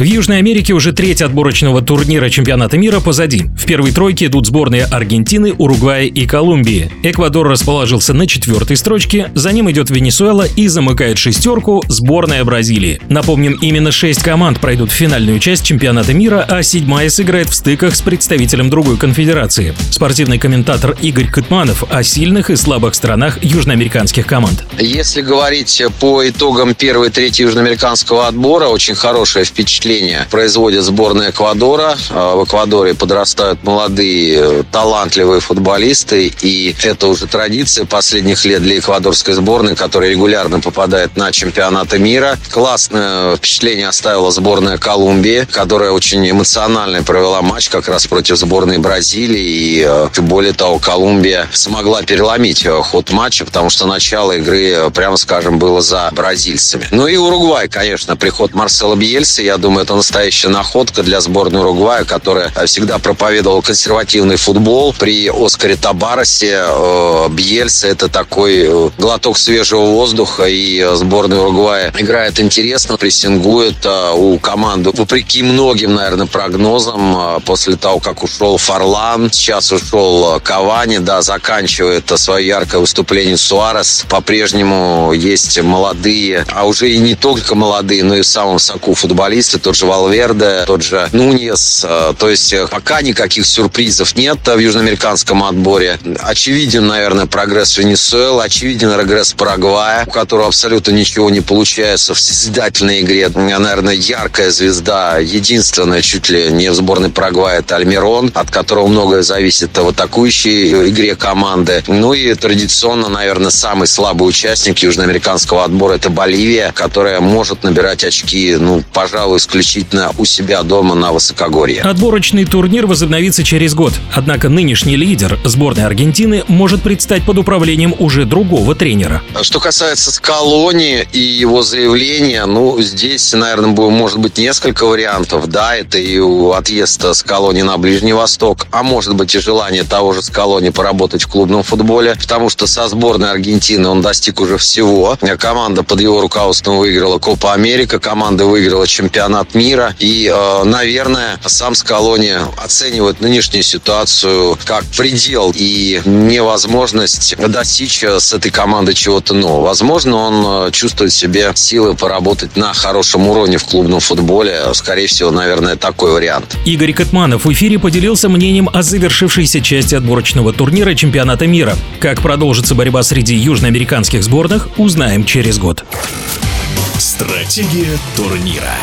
В Южной Америке уже треть отборочного турнира чемпионата мира позади. В первой тройке идут сборные Аргентины, Уругвая и Колумбии. Эквадор расположился на четвертой строчке, за ним идет Венесуэла и замыкает шестерку сборная Бразилии. Напомним, именно шесть команд пройдут в финальную часть чемпионата мира, а седьмая сыграет в стыках с представителем другой конфедерации. Спортивный комментатор Игорь Кытманов о сильных и слабых сторонах южноамериканских команд. Если говорить по итогам первой трети южноамериканского отбора, очень хорошее впечатление впечатление производит сборная Эквадора. А, в Эквадоре подрастают молодые, талантливые футболисты, и это уже традиция последних лет для эквадорской сборной, которая регулярно попадает на чемпионаты мира. Классное впечатление оставила сборная Колумбии, которая очень эмоционально провела матч как раз против сборной Бразилии, и а, более того, Колумбия смогла переломить а, ход матча, потому что начало игры, прямо скажем, было за бразильцами. Ну и Уругвай, конечно, приход Марсела Бьельса, я думаю, это настоящая находка для сборной Уругвая, которая всегда проповедовала консервативный футбол. При Оскаре Табаросе э, это такой э, глоток свежего воздуха, и сборная Уругвая играет интересно, прессингует э, у команды. Вопреки многим, наверное, прогнозам, э, после того, как ушел Фарлан, сейчас ушел э, Кавани, да, заканчивает свое яркое выступление Суарес. По-прежнему есть молодые, а уже и не только молодые, но и в самом соку футболисты, тот же Валверде, тот же Нуньес. Э, то есть э, пока никаких сюрпризов нет в южноамериканском отборе. Очевиден, наверное, прогресс Венесуэлы, очевиден прогресс Парагвая, у которого абсолютно ничего не получается в созидательной игре. Наверное, яркая звезда, единственная чуть ли не в сборной Парагвая, это Альмирон, от которого многое зависит в атакующей игре команды. Ну и традиционно, наверное, самый слабый участник южноамериканского отбора это Боливия, которая может набирать очки, ну, пожалуй, исключительно у себя дома на высокогорье. Отборочный турнир возобновится через год. Однако нынешний лидер сборной Аргентины может предстать под управлением уже другого тренера. Что касается Скалони и его заявления, ну, здесь, наверное, может быть несколько вариантов. Да, это и отъезд Скалони на Ближний Восток, а может быть и желание того же Скалони поработать в клубном футболе, потому что со сборной Аргентины он достиг уже всего. Команда под его руководством выиграла Копа Америка, команда выиграла чемпионат мира. И, э, наверное, сам Скалони оценивает нынешнюю ситуацию как предел и невозможность достичь с этой командой чего-то нового. Возможно, он э, чувствует себе силы поработать на хорошем уровне в клубном футболе. Скорее всего, наверное, такой вариант. Игорь Катманов в эфире поделился мнением о завершившейся части отборочного турнира чемпионата мира. Как продолжится борьба среди южноамериканских сборных, узнаем через год. Стратегия турнира.